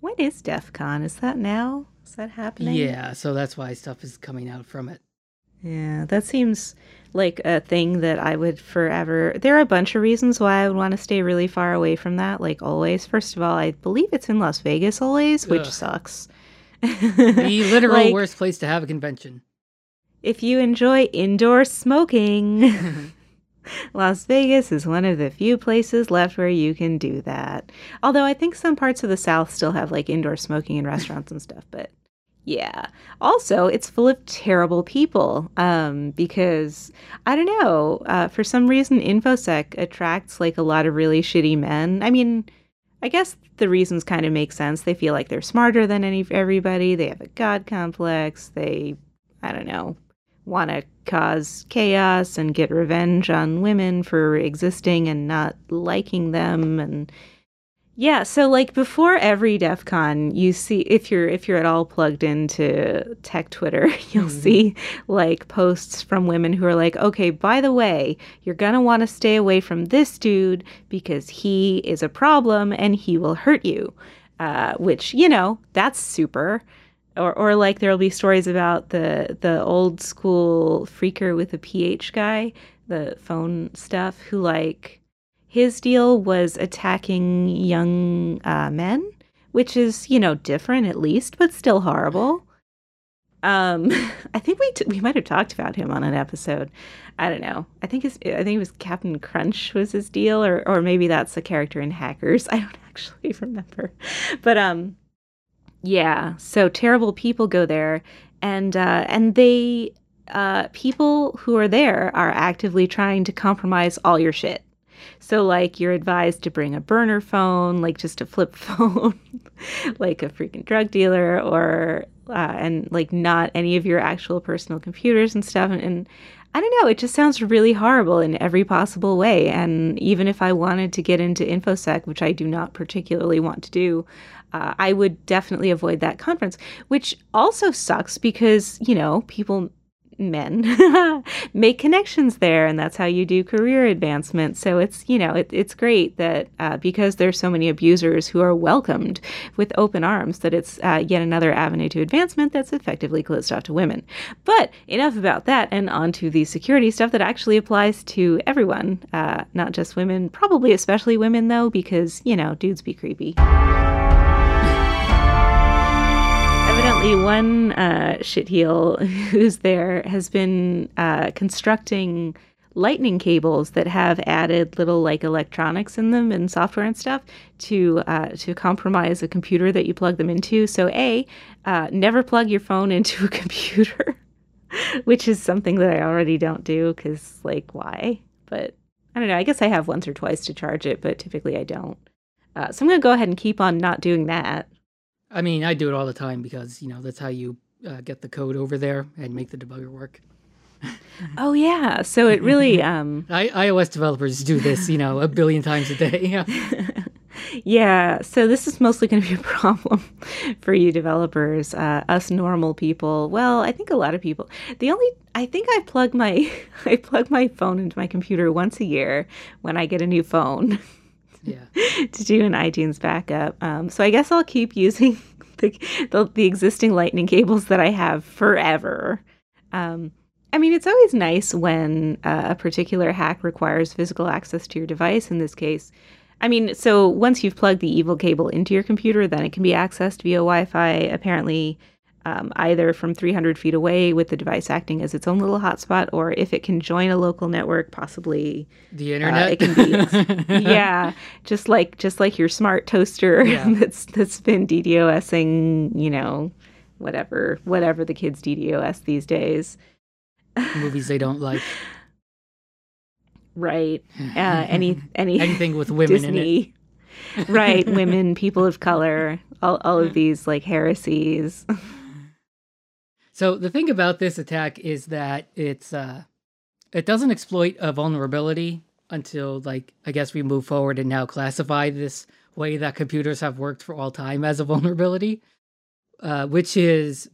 When is DEF CON? Is that now? Is that happening? Yeah, so that's why stuff is coming out from it. Yeah, that seems like a thing that I would forever. There are a bunch of reasons why I would want to stay really far away from that, like always. First of all, I believe it's in Las Vegas always, which Ugh. sucks. The literal Like, worst place to have a convention. If you enjoy indoor smoking, Las Vegas is one of the few places left where you can do that. Although I think some parts of the South still have like indoor smoking in restaurants and stuff, but yeah. Also, it's full of terrible people um, because I don't know. Uh, for some reason, InfoSec attracts like a lot of really shitty men. I mean, I guess the reasons kind of make sense. They feel like they're smarter than any everybody. They have a god complex. They, I don't know, want to cause chaos and get revenge on women for existing and not liking them and yeah so like before every def con you see if you're if you're at all plugged into tech twitter you'll Mhm. see like posts from women who are like okay by the way you're gonna want to stay away from this dude because he is a problem and he will hurt you uh, which you know that's super or or like there'll be stories about the the old school phreaker with a ph guy the phone stuff who like his deal was attacking young uh, men which is you know different at least but still horrible. Um i think we t- we might have talked about him on an episode. I don't know. I think his i think it was captain crunch was his deal or or maybe that's a character in hackers. I don't actually remember. But um yeah, so terrible people go there, and uh, and they uh, people who are there are actively trying to compromise all your shit. So like you're advised to bring a burner phone, like just a flip phone, like a freaking drug dealer, or uh, and like not any of your actual personal computers and stuff. And, and I don't know, it just sounds really horrible in every possible way. And even if I wanted to get into infosec, which I do not particularly want to do, uh, I would definitely avoid that conference, which also sucks because, you know, people, men, make connections there, and that's how you do career advancement. So it's, you know, it, it's great that uh, because there's so many abusers who are welcomed with open arms, that it's uh, yet another avenue to advancement that's effectively closed off to women. But enough about that, and on to the security stuff that actually applies to everyone, uh, not just women, probably especially women, though, because, you know, dudes be creepy. Evidently, one uh, shitheel who's there has been uh, constructing lightning cables that have added little like electronics in them and software and stuff to uh, to compromise a computer that you plug them into. So, a uh, never plug your phone into a computer, which is something that I already don't do because like why? But I don't know. I guess I have once or twice to charge it, but typically I don't. Uh, so I'm gonna go ahead and keep on not doing that. I mean, I do it all the time because, you know, that's how you uh, get the code over there and make the debugger work. Oh yeah. So it really um I, iOS developers do this, you know, a billion times a day. yeah, yeah. so this is mostly going to be a problem for you developers, uh, us normal people. Well, I think a lot of people. The only I think I plug my I plug my phone into my computer once a year when I get a new phone yeah. to do an iTunes backup. Um, so I guess I'll keep using the, the the existing Lightning cables that I have forever. Um, I mean, it's always nice when uh, a particular hack requires physical access to your device. In this case, I mean, so once you've plugged the evil cable into your computer, then it can be accessed via Wi-Fi. Apparently, um, either from 300 feet away with the device acting as its own little hotspot, or if it can join a local network, possibly The internet. Uh, it can be- yeah, just like just like your smart toaster Yeah. that's that's been DDoSing, you know, whatever whatever the kids DDoS these days. Movies they don't like. Right. Uh, any any Anything with women in it. Right, women, people of color, all all of these like heresies. So the thing about this attack is that it's uh it doesn't exploit a vulnerability until like I guess we move forward and now classify this way that computers have worked for all time as a vulnerability, uh, which is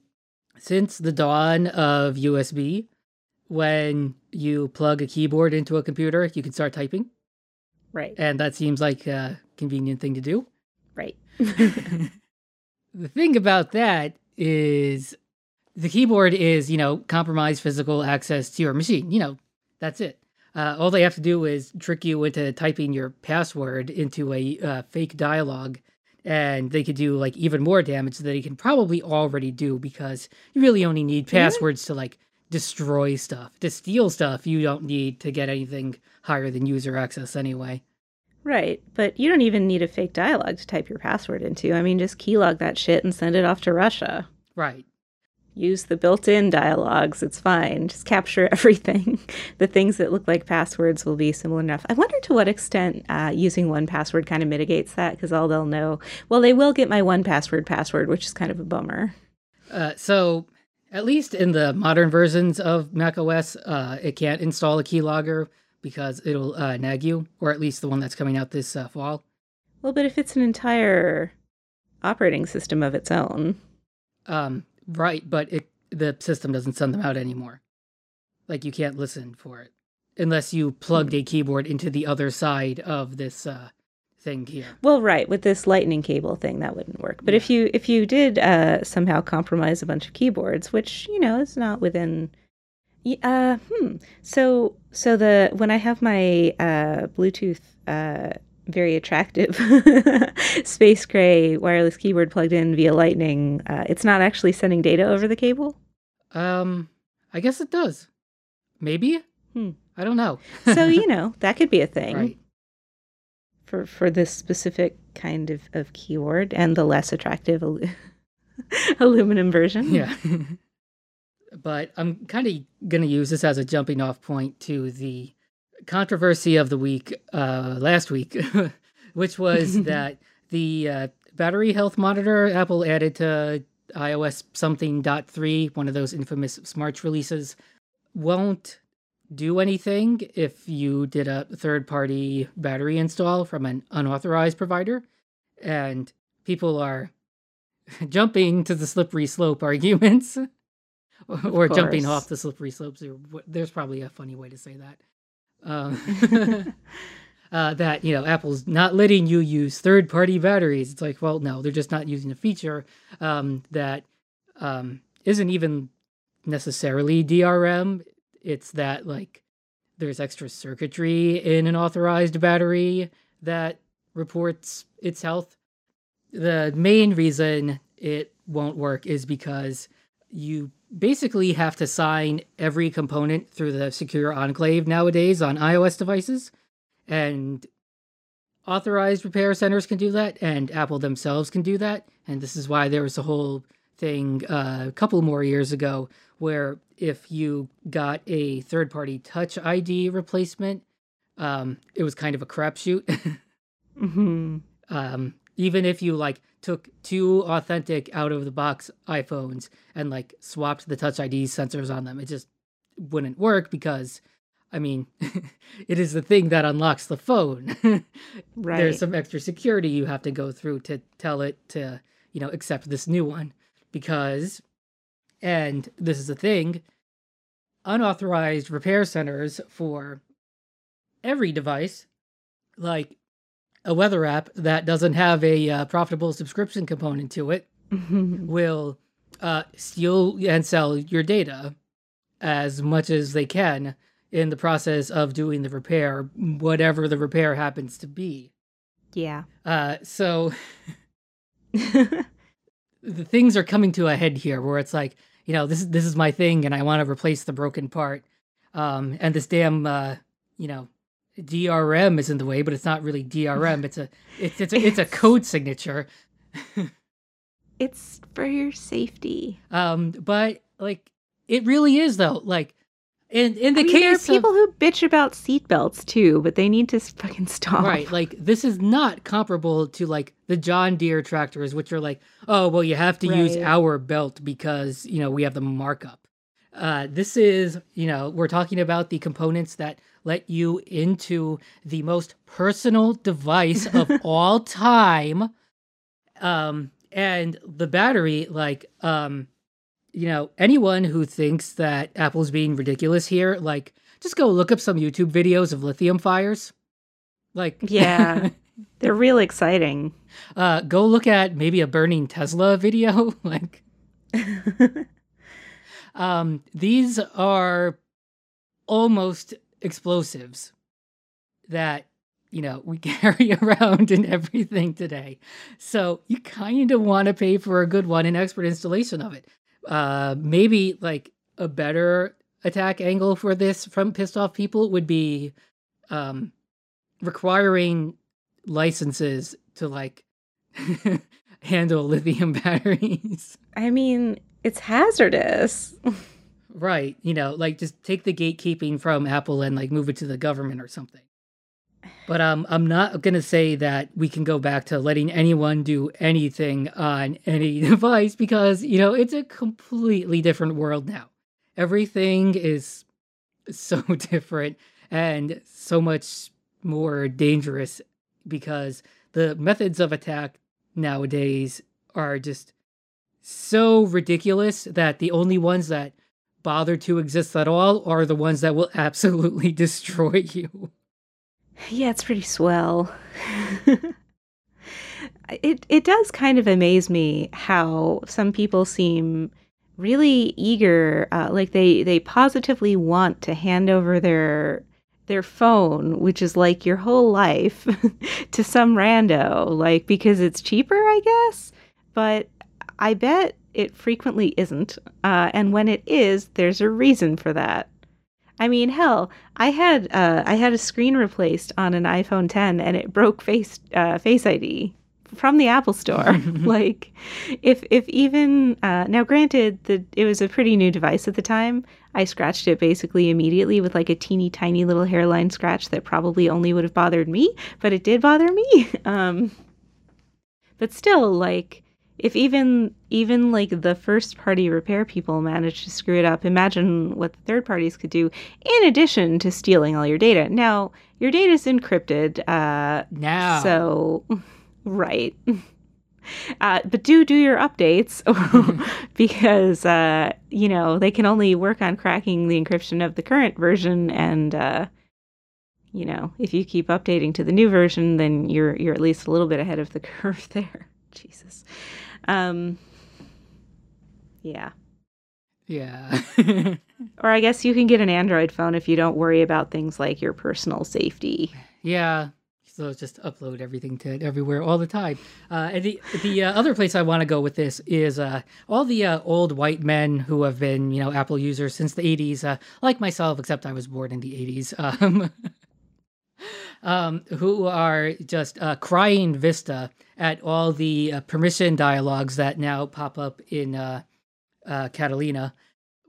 since the dawn of USB, when you plug a keyboard into a computer, you can start typing, Right. and that seems like a convenient thing to do. Right. the thing about that is the keyboard is, you know, compromised physical access to your machine. You know, that's it. Uh, all they have to do is trick you into typing your password into a uh, fake dialogue, and they could do like even more damage than they can probably already do because you really only need passwords to like destroy stuff. To steal stuff, you don't need to get anything higher than user access anyway. Right, but you don't even need a fake dialogue to type your password into. I mean, just keylog that shit and send it off to Russia. Right. Use the built in dialogues. It's fine. Just capture everything. the things that look like passwords will be similar enough. I wonder to what extent uh, using 1Password kind of mitigates that because all they'll know, well, they will get my 1Password password, which is kind of a bummer. Uh, so, at least in the modern versions of macOS, uh, it can't install a keylogger because it'll uh, nag you, or at least the one that's coming out this uh, fall. Well, but if it's an entire operating system of its own. Um, right, but it, the system doesn't send them out anymore. Like you can't listen for it unless you plugged a keyboard into the other side of this uh, thing here. Well, right, with this lightning cable thing that wouldn't work. But yeah. if you if you did uh, somehow compromise a bunch of keyboards, which you know is not within uh, hmm. So, so the when I have my uh, Bluetooth uh, very attractive space gray wireless keyboard plugged in via Lightning, uh, it's not actually sending data over the cable. Um, I guess it does. Maybe. Hmm. I don't know. so you know that could be a thing. Right. For for this specific kind of, of keyword and the less attractive alu- aluminum version. Yeah. but I'm kind of going to use this as a jumping off point to the controversy of the week uh, last week, which was that the uh, battery health monitor Apple added to iOS something dot three, one of those infamous Smarts releases, won't do anything if you did a third party battery install from an unauthorized provider. And people are jumping to the slippery slope arguments or jumping off the slippery slopes. Or there's probably a funny way to say that. Um, uh, that you know, Apple's not letting you use third-party batteries. It's like, well, no, they're just not using a feature um, that um, not even necessarily DRM. It's that like there's extra circuitry in an authorized battery that reports its health. The main reason it won't work is because you basically have to sign every component through the secure enclave nowadays on iOS devices. And authorized repair centers can do that, and Apple themselves can do that. And this is why there was a whole thing uh, a couple more years ago where if you got a third party Touch ID replacement, um, it was kind of a crapshoot. mm-hmm. um, even if you like took two authentic out of the box iPhones and like swapped the Touch ID sensors on them, it just wouldn't work because I mean, it is the thing that unlocks the phone. right. There's some extra security you have to go through to tell it to, you know, accept this new one because and this is the thing, unauthorized repair centers for every device like a weather app that doesn't have a uh, profitable subscription component to it will uh, steal and sell your data as much as they can in the process of doing the repair, whatever the repair happens to be. Yeah. Uh, so the things are coming to a head here, where it's like, you know, this is this is my thing, and I want to replace the broken part. Um, and this damn, uh, you know, DRM is in the way, but it's not really DRM. It's a it's it's a, it's a code signature. it's for your safety. Um, but like it really is though. Like in in the I mean, case there are people of, who bitch about seatbelts too, but they need to fucking stop. Right, like this is not comparable to like the John Deere tractors, which are like, oh well, you have to right. use our belt because you know we have the markup. Uh, this is, you know, we're talking about the components that let you into the most personal device of all time. Um, and the battery, like, um, you know, anyone who thinks that Apple's being ridiculous here, like, just go look up some YouTube videos of lithium fires. Like, yeah, They're real exciting. Uh, go look at maybe a burning Tesla video. like, um, these are almost explosives that you know we carry around in everything today. So you kind of want to pay for a good one, an expert installation of it. Uh, maybe like a better attack angle for this from pissed off people would be um, requiring licenses to like handle lithium batteries. I mean, it's hazardous. Right. You know, like just take the gatekeeping from Apple and like move it to the government or something. But um, I'm not going to say that we can go back to letting anyone do anything on any device because, you know, it's a completely different world now. Everything is so different and so much more dangerous because the methods of attack nowadays are just so ridiculous that the only ones that bother to exist at all are the ones that will absolutely destroy you. Yeah, it's pretty swell. it it does kind of amaze me how some people seem really eager, uh, like they they positively want to hand over their their phone, which is like your whole life, to some rando, like because it's cheaper, I guess. But I bet it frequently isn't. Uh, and when it is, there's a reason for that. I mean, hell, I had uh, I had a screen replaced on an iPhone 10, and it broke Face uh, Face ID from the Apple Store. like, if if even uh, now, granted, the it was a pretty new device at the time. I scratched it basically immediately with like a teeny tiny little hairline scratch that probably only would have bothered me, but it did bother me. um, but still, like if even even like the first party repair people manage to screw it up imagine what the third parties could do in addition to stealing all your data. Now your data is encrypted uh now. so right. Uh, but do do your updates because uh, you know they can only work on cracking the encryption of the current version and uh, you know if you keep updating to the new version then you're you're at least a little bit ahead of the curve there. Jesus um, yeah. Yeah. or I guess you can get an Android phone if you don't worry about things like your personal safety. Yeah. So just upload everything to everywhere all the time. Uh, and the the uh, other place I want to go with this is uh, all the uh, old white men who have been you know Apple users since the 80s, uh, like myself, except I was born in the 80s. Um, um, who are just uh, crying Vista at all the uh, permission dialogues that now pop up in uh, uh Catalina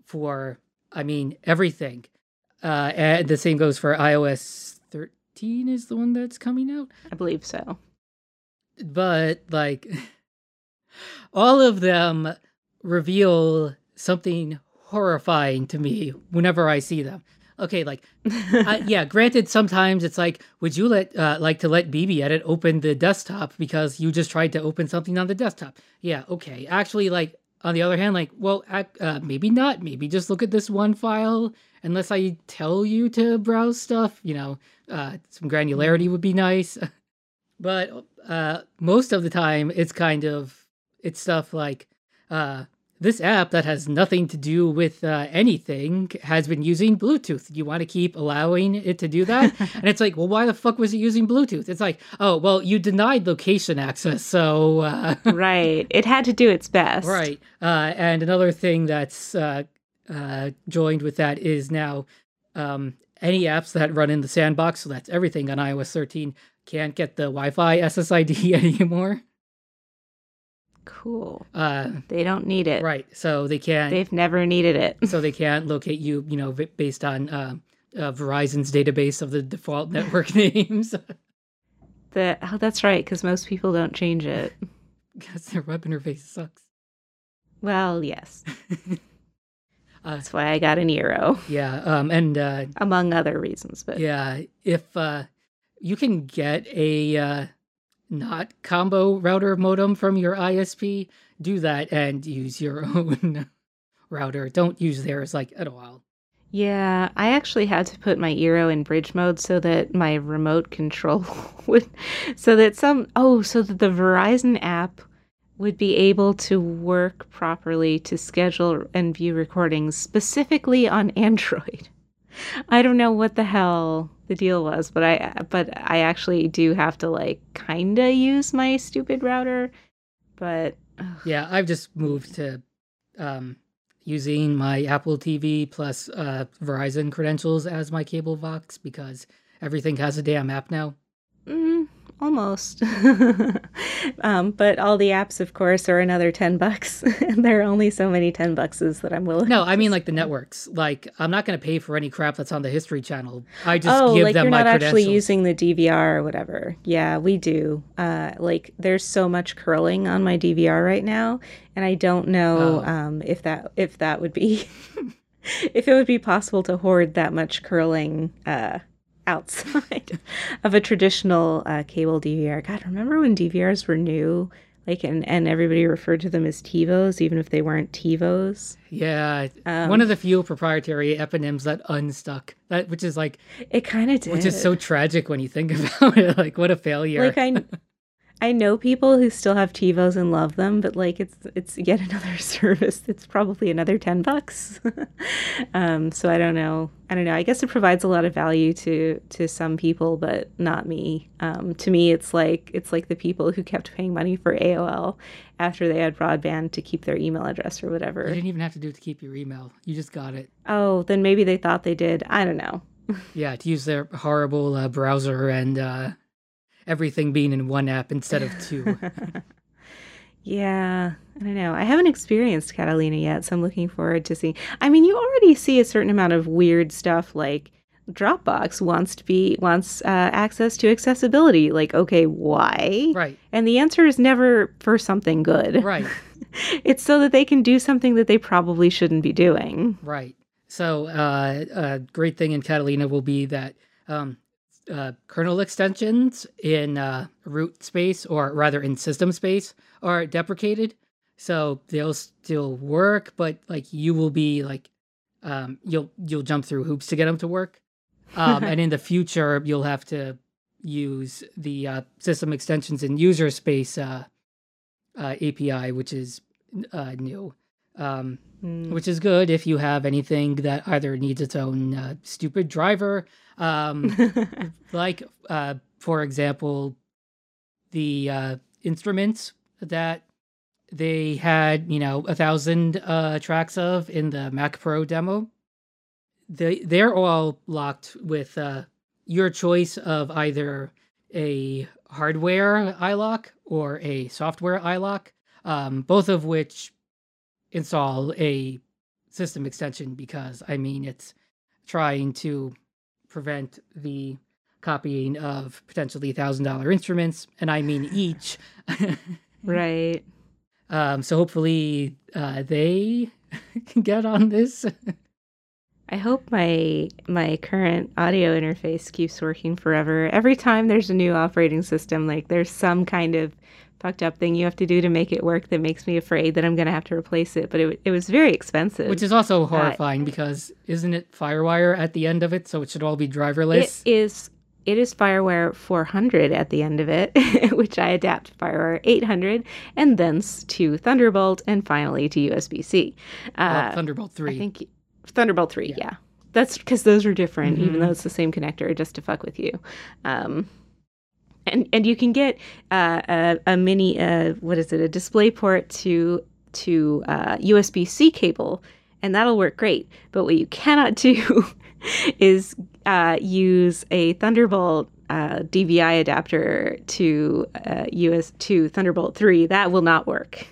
for, I mean, everything. Uh, and the same goes for iOS 13 is the one that's coming out. I believe so. But like, all of them reveal something horrifying to me whenever I see them okay, like, uh, yeah, granted, sometimes it's like, would you let, uh, like to let BBEdit open the desktop because you just tried to open something on the desktop? Yeah, okay. Actually, like, on the other hand, like, well, uh, maybe not. Maybe just look at this one file unless I tell you to browse stuff. You know, uh, some granularity would be nice. but uh, most of the time, it's kind of, it's stuff like, uh, this app that has nothing to do with uh, anything has been using Bluetooth. You want to keep allowing it to do that? and it's like, well, why the fuck was it using Bluetooth? It's like, oh, well, you denied location access, so uh, right, it had to do its best, right. Uh, and another thing that's uh, uh, joined with that is now um, any apps that run in the sandbox, so that's everything on iOS 13, can't get the Wi-Fi SSID anymore. Cool. Uh, they don't need it. Right. So they can't. They've never needed it. so they can't locate you, you know, based on uh, uh, Verizon's database of the default network names. the, oh, that's right, because most people don't change it. Because their web interface sucks. Well, yes. Uh, that's why I got an Eero. Yeah. Um, and uh, among other reasons, but yeah, if uh, you can get a not combo router modem from your ISP, do that and use your own router. Don't use theirs like at all. Yeah, I actually had to put my Eero in bridge mode so that my remote control would, so that some, oh, so that the Verizon app would be able to work properly to schedule and view recordings specifically on Android. I don't know what the hell the deal was, but I but I actually do have to like kind of use my stupid router, but ugh. Yeah, I've just moved to um, using my Apple TV plus uh, Verizon credentials as my cable box because everything has a damn app now. Almost. um, but all the apps, of course, are another 10 bucks. and there are only so many 10 buckses that I'm willing No, I mean like the networks. Like I'm not going to pay for any crap that's on the History Channel. I just oh, give like them you're my not actually using the DVR or whatever. Yeah, we do. Uh, like there's so much curling on my DVR right now, and I don't know Oh. um, if that if that would be if it would be possible to hoard that much curling uh, outside of a traditional uh, cable DVR. God, remember when DVRs were new? Like and, and everybody referred to them as TiVos, even if they weren't TiVos. yeah, Um, one of the few proprietary eponyms that unstuck. That which is like It kind of did. which is so tragic when you think about it. Like what a failure. like I I know people who still have TiVos and love them, but like it's it's yet another service. It's probably another ten bucks. um, so I don't know. I don't know. I guess it provides a lot of value to to some people, but not me. Um, to me, it's like it's like the people who kept paying money for AOL after they had broadband to keep their email address or whatever. you didn't even have to do it to keep your email. You just got it. Oh, then maybe they thought they did. I don't know. Yeah, to use their horrible uh, browser and uh, everything being in one app instead of two. Yeah, I don't know. I haven't experienced Catalina yet, so I'm looking forward to seeing. I mean, you already see a certain amount of weird stuff like Dropbox wants to be wants uh, access to accessibility. Like, okay, why? right, And the answer is never for something good. right, It's so that they can do something that they probably shouldn't be doing. right. So, uh, a great thing in Catalina will be that um, uh, kernel extensions in uh, root space, or rather in system space, are deprecated. So they'll still work, but like you will be like, um, you'll you'll jump through hoops to get them to work. Um, and in the future, you'll have to use the uh, system extensions in user space uh, uh, API, which is uh, new. Um, Mm. which is good if you have anything that either needs its own uh, stupid driver, um, like, uh, for example, the uh, instruments that they had, you know, a thousand uh, tracks of in the Mac Pro demo. They they're all locked with uh, your choice of either a hardware iLok or a software iLok, um, both of which install a system extension because I mean it's trying to prevent the copying of potentially thousand dollar instruments, and I mean each. right. um, so hopefully uh, they can get on this. I hope my my current audio interface keeps working forever. Every time there's a new operating system, like there's some kind of fucked up thing you have to do to make it work that makes me afraid that I'm going to have to replace it. But it, it was very expensive. Which is also horrifying because isn't it FireWire at the end of it? So it should all be driverless. it is it is FireWire 400 at the end of it, which I adapt to FireWire 800 and thence to Thunderbolt and finally to USB-C. Well, Uh, Thunderbolt three. I think Thunderbolt 3, yeah. That's because those are different, even Mhm. though it's the same connector, just to fuck with you. Um, and and you can get uh, a, a mini, uh, what is it, a display port to to uh, USB C cable, and that'll work great. But what you cannot do is uh, use a Thunderbolt uh, DVI adapter to uh, US to Thunderbolt 3. That will not work.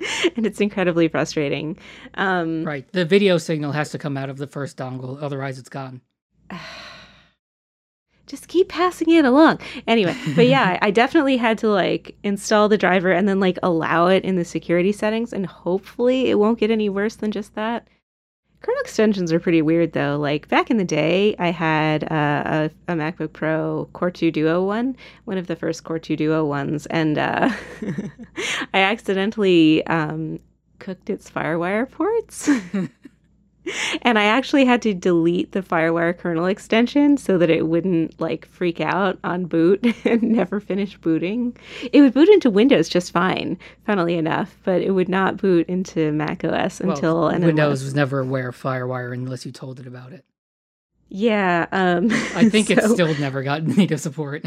and it's incredibly frustrating. Um, right. The video signal has to come out of the first dongle, otherwise it's gone. just keep passing it along. Anyway, but yeah, I definitely had to like install the driver and then like allow it in the security settings, and hopefully it won't get any worse than just that. Kernel extensions are pretty weird though. Like back in the day, I had uh, a, a MacBook Pro Core 2 Duo one, one of the first Core 2 Duo ones, and uh, I accidentally um, cooked its FireWire ports. and I actually had to delete the FireWire kernel extension so that it wouldn't like freak out on boot and never finish booting. It would boot into Windows just fine, funnily enough, but it would not boot into Mac OS until well, and Windows was never aware of FireWire unless you told it about it. Yeah, um, I think it still never got native support.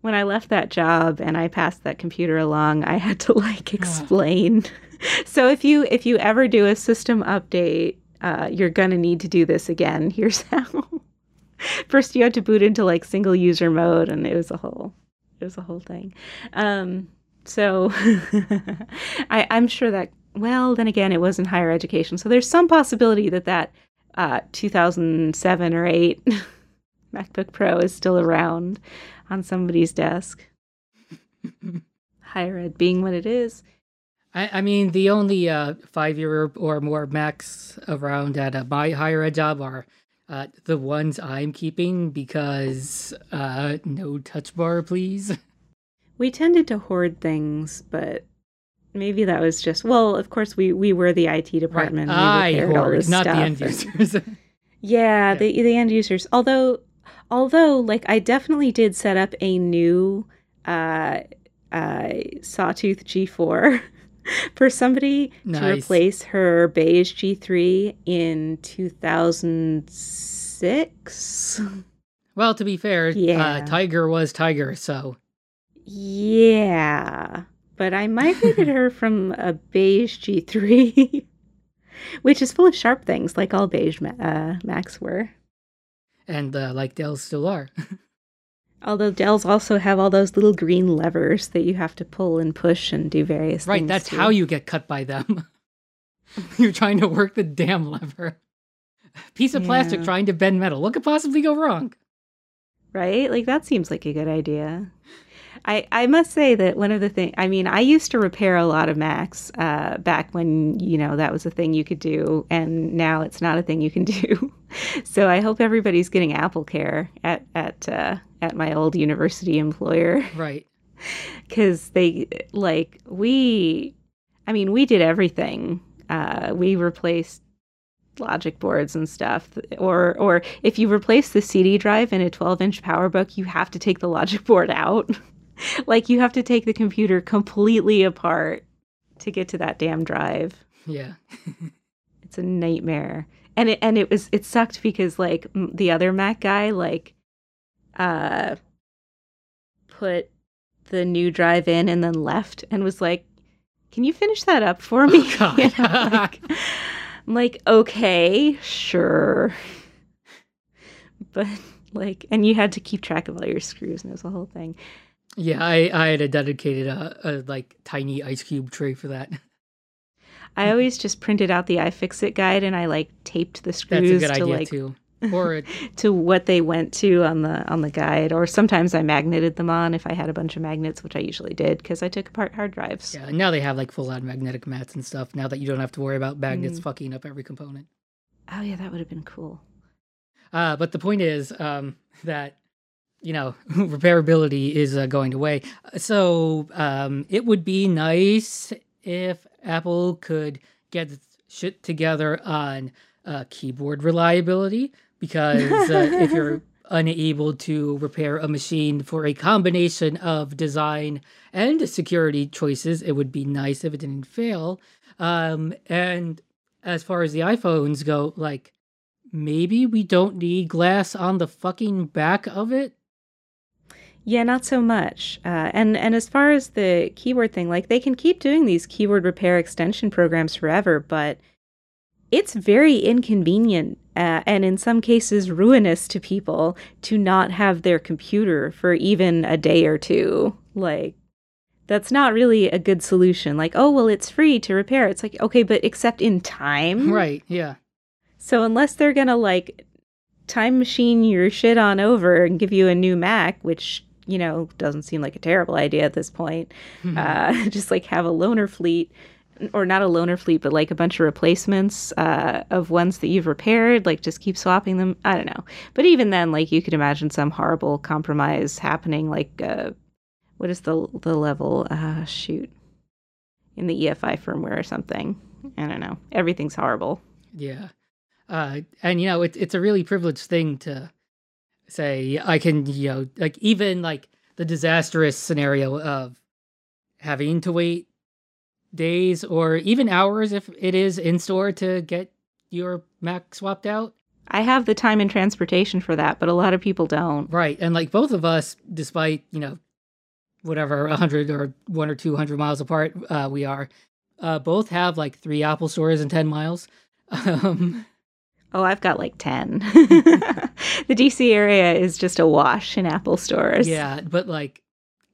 when I left that job and I passed that computer along, I had to like explain. so if you if you ever do a system update, uh, you're gonna need to do this again. Here's how. First, you had to boot into like single user mode, and it was a whole it was a whole thing. Um, so I, I'm sure that well, then again, it was in higher education, so there's some possibility that that uh, 2007 or eight MacBook Pro is still around on somebody's desk. Higher ed being what it is. I, I mean, the only uh, five year or more Macs around at uh, my higher ed job are uh, the ones I'm keeping because uh, no touch bar, please. We tended to hoard things, but maybe that was just well. Of course, we we were the IT department. and we I hoard, not the stuff end and- users. Yeah, Yeah. the the end users. Although, although, like I definitely did set up a new uh, uh, Sawtooth G4 for somebody to replace her beige G3 in 2006. well, to be fair, Yeah. uh, Tiger was Tiger, so Yeah, but I migrated her from a beige G3, which is full of sharp things, like all beige ma- uh, Macs were. and uh, like Dell still are. Although Dells also have all those little green levers that you have to pull and push and do various right, things. that's to. how you get cut by them. You're trying to work the damn lever. Piece of plastic trying to bend metal. What could possibly go wrong? right? Like that seems like a good idea. I I must say that one of the things I mean I used to repair a lot of Macs uh, back when you know that was a thing you could do, and now it's not a thing you can do. so I hope everybody's getting Apple Care at at uh, at my old university employer. Right. because they like we i mean we did everything uh we replaced logic boards and stuff or or if you replace the cd drive in a 12 inch powerbook you have to take the logic board out like you have to take the computer completely apart to get to that damn drive. Yeah. it's a nightmare. And it and it was it sucked because like the other mac guy like uh put the new drive in and then left and was like can you finish that up for me? Oh. You know, like, i'm like okay sure. But like and you had to keep track of all your screws and it was a whole thing Yeah, I, I had a dedicated uh, a like tiny ice cube tray for that. i always just printed out the ifixit guide and i like taped the a screws good to idea like too. Or to what they went to on the on the guide or sometimes i magneted them on if i had a bunch of magnets which i usually did because i took apart hard drives yeah, now they have like full on magnetic mats and stuff. Now that you don't have to worry about magnets Mm. fucking up every component. oh yeah that would have been cool Uh, but the point is um, that you know repairability is uh, going away. So um, it would be nice if Apple could get shit together on uh, keyboard reliability because uh, if you're unable to repair a machine for a combination of design and security choices, it would be nice if it didn't fail. Um, and as far as the iPhones go, like maybe we don't need glass on the fucking back of it. Yeah not so much. Uh, and and as far as the keyword thing like they can keep doing these keyword repair extension programs forever but it's very inconvenient uh, and in some cases ruinous to people to not have their computer for even a day or two. Like that's not really a good solution. Like oh well it's free to repair. It's like okay but except in time? Right, yeah. so unless they're gonna like time machine your shit on over and give you a new mac which you know doesn't seem like a terrible idea at this point. Hmm. uh, just like have a loaner fleet or not a loaner fleet but like a bunch of replacements uh, of ones that you've repaired like just keep swapping them. I don't know. But even then like you could imagine some horrible compromise happening like uh, what is the the level uh, shoot in the efi firmware or something. I don't know. Everything's horrible. Yeah. Uh, and you know, it's it's a really privileged thing to say. I can, you know, like even like the disastrous scenario of having to wait days or even hours if it is in store to get your Mac swapped out. I have the time and transportation for that, but a lot of people don't. Right. And like both of us, despite, you know, whatever, 100 or 1 or 200 miles apart uh, we are, uh, both have like three Apple stores in 10 miles. Um, oh, I've got like 10. the DC area is just a wash in Apple stores. Yeah. But like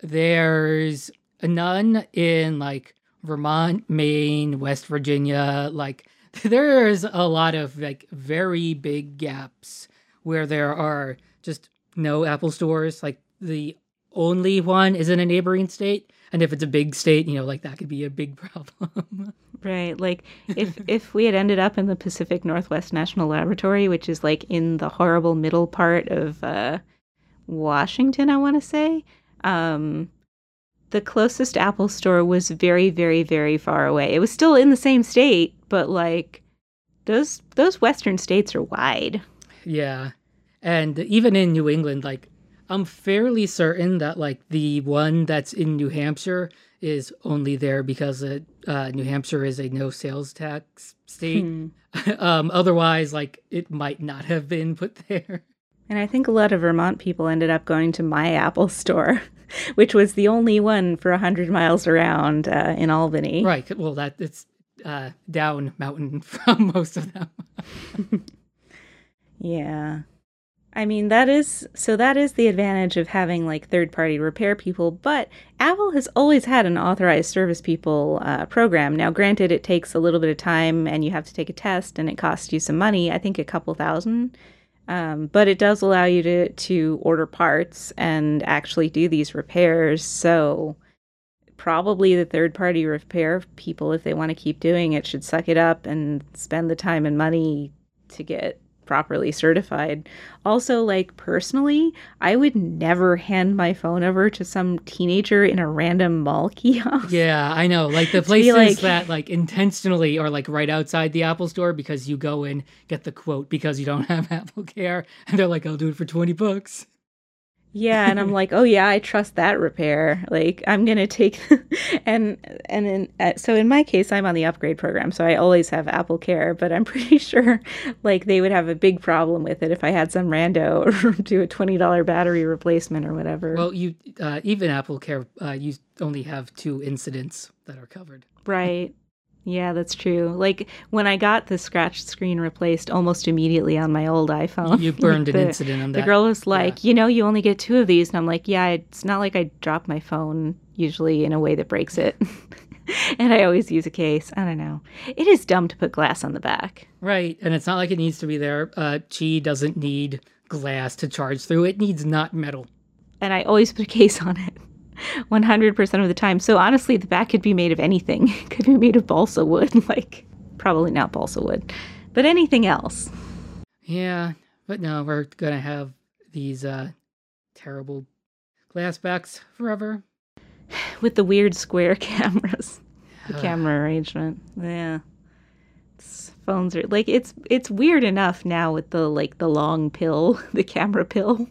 there's none in like Vermont, Maine, West Virginia, like there's a lot of like very big gaps where there are just no Apple stores. Like the only one is in a neighboring state. And if it's a big state, you know, like that could be a big problem. Right. Like if if we had ended up in the Pacific Northwest National Laboratory, which is like in the horrible middle part of uh, Washington, I want to say, um, the closest Apple store was very, very, very far away. It was still in the same state, but like those those western states are wide. Yeah. And even in New England, like I'm fairly certain that like the one that's in New Hampshire is only there because uh, uh, New Hampshire is a no sales tax state. Hmm. um, otherwise, like it might not have been put there. And I think a lot of Vermont people ended up going to my Apple store which was the only one for a 100 miles around uh, in Albany. Right. Well, that it's uh, down mountain from most of them. yeah. I mean, that is so that is the advantage of having like third party repair people, but Apple has always had an authorized service people uh, program. Now, granted, it takes a little bit of time and you have to take a test and it costs you some money, I think a couple thousand. Um, but it does allow you to to order parts and actually do these repairs. So probably the third party repair people, if they want to keep doing it, should suck it up and spend the time and money to get properly certified. Also, like personally, I would never hand my phone over to some teenager in a random mall kiosk. Yeah, I know. Like the places like... that like intentionally are like right outside the Apple store because you go in, get the quote because you don't have Apple Care, and they're like, I'll do it for 20 bucks. Yeah, and I'm like, oh yeah, I trust that repair. Like I'm gonna take, and and in uh, so in my case, I'm on the upgrade program, so I always have Apple Care. But I'm pretty sure, like they would have a big problem with it if I had some rando do a twenty dollar battery replacement or whatever. Well, you uh, even Apple Care, uh, you only have two incidents that are covered. Right. Yeah, that's true. Like when I got the scratch screen replaced almost immediately on my old iPhone. You burned like an incident on that. The girl was like, yeah. you know, you only get two of these. And I'm like, yeah, it's not like I drop my phone usually in a way that breaks it. and I always use a case. I don't know. It is dumb to put glass on the back. Right. And it's not like it needs to be there. Uh, Qi doesn't need glass to charge through, it needs not metal. And I always put a case on it. 100% of the time. So honestly, the back could be made of anything. It could be made of balsa wood, like probably not balsa wood, but anything else. Yeah, but no, we're going to have these uh terrible glass backs forever with the weird square cameras. The camera arrangement. Yeah. It's, phones are like it's it's weird enough now with the like the long pill, the camera pill.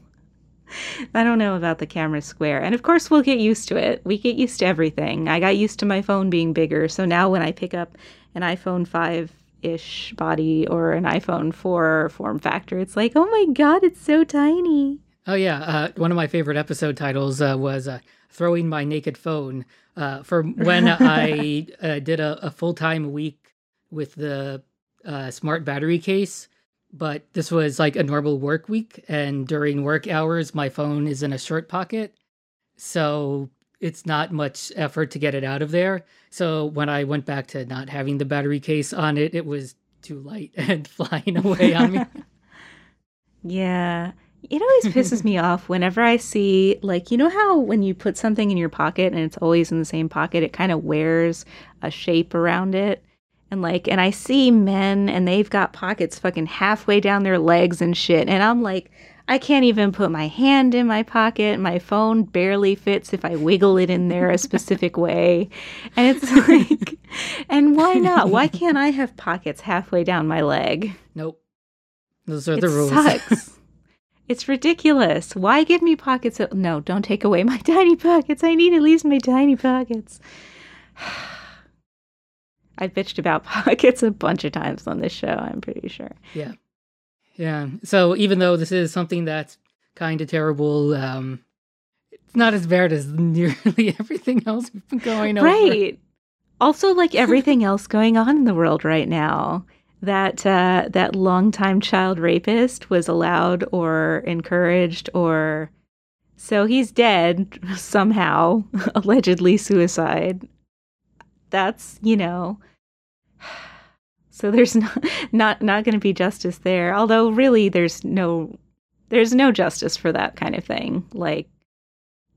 I don't know about the camera square. And of course, we'll get used to it. We get used to everything. I got used to my phone being bigger. So now when I pick up an iPhone 5 ish body or an iPhone 4 form factor, it's like, oh my God, it's so tiny. Oh, yeah. Uh, one of my favorite episode titles uh, was uh, Throwing My Naked Phone. Uh, for when I uh, did a, a full time week with the uh, smart battery case but this was like a normal work week and during work hours my phone is in a shirt pocket. So it's not much effort to get it out of there. So when i went back to not having the battery case on it it was too light and flying away on me. Yeah. It always pisses me off whenever i see like you know how when you put something in your pocket and it's always in the same pocket it kind of wears a shape around it and like, and I see men and they've got pockets fucking halfway down their legs and shit. And I'm like, I can't even put my hand in my pocket. My phone barely fits if I wiggle it in there a specific way. And it's like, and why not? Why can't I have pockets halfway down my leg? Nope. Those are it the rules. sucks. it's ridiculous. Why give me pockets? No, don't take away my tiny pockets. I need at least my tiny pockets. I've bitched about pockets a bunch of times on this show, I'm pretty sure. Yeah. Yeah. So even though this is something that's kind of terrible, um, it's not as bad as nearly everything else we've been going over. Right. Also, like everything else going on in the world right now, that uh, that longtime child rapist was allowed or encouraged or so he's dead somehow, allegedly suicide. That's you know. So there's not not not going to be justice there. Although really, there's no there's no justice for that kind of thing. Like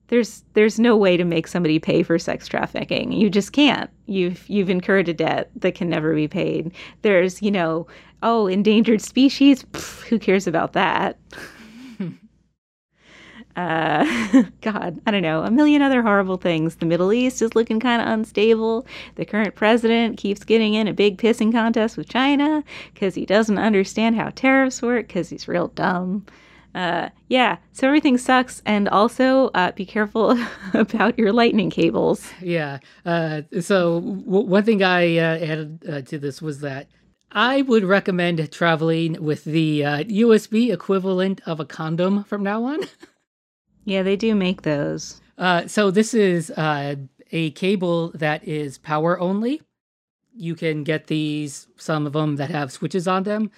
there's there's no way to make somebody pay for sex trafficking. You just can't. You've you've incurred a debt that can never be paid. There's, you know, oh, endangered species, who cares about that? uh god, I don't know. A million other horrible things. The Middle East is looking kind of unstable. The current president keeps getting in a big pissing contest with China cuz he doesn't understand how tariffs work cuz he's real dumb uh, yeah, so everything sucks, and also uh, be careful about your lightning cables. Yeah. Uh, so w- one thing I uh, added uh, to this was that I would recommend traveling with the USB uh, equivalent of a condom from now on. yeah, they do make those. so this is a cable that is power only. You can get these, some of them that have switches on them.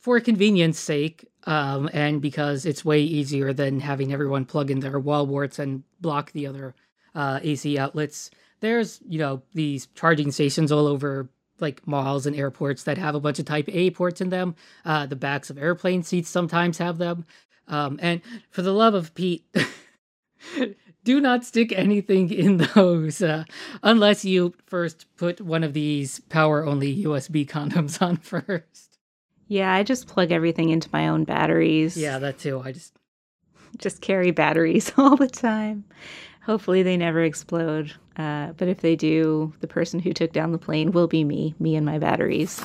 For convenience sake, um, and because it's way easier than having everyone plug in their wall warts and block the other uh, AC outlets. There's, you know, these charging stations all over like malls and airports that have a bunch of Type A ports in them. Uh, the backs of airplane seats sometimes have them. Um, and for the love of Pete, do not stick anything in those uh, unless you first put one of these power only USB condoms on first. Yeah, I just plug everything into my own batteries. Yeah, that too. I just just carry batteries all the time. Hopefully, they never explode. Uh, but if they do, the person who took down the plane will be me, me and my batteries.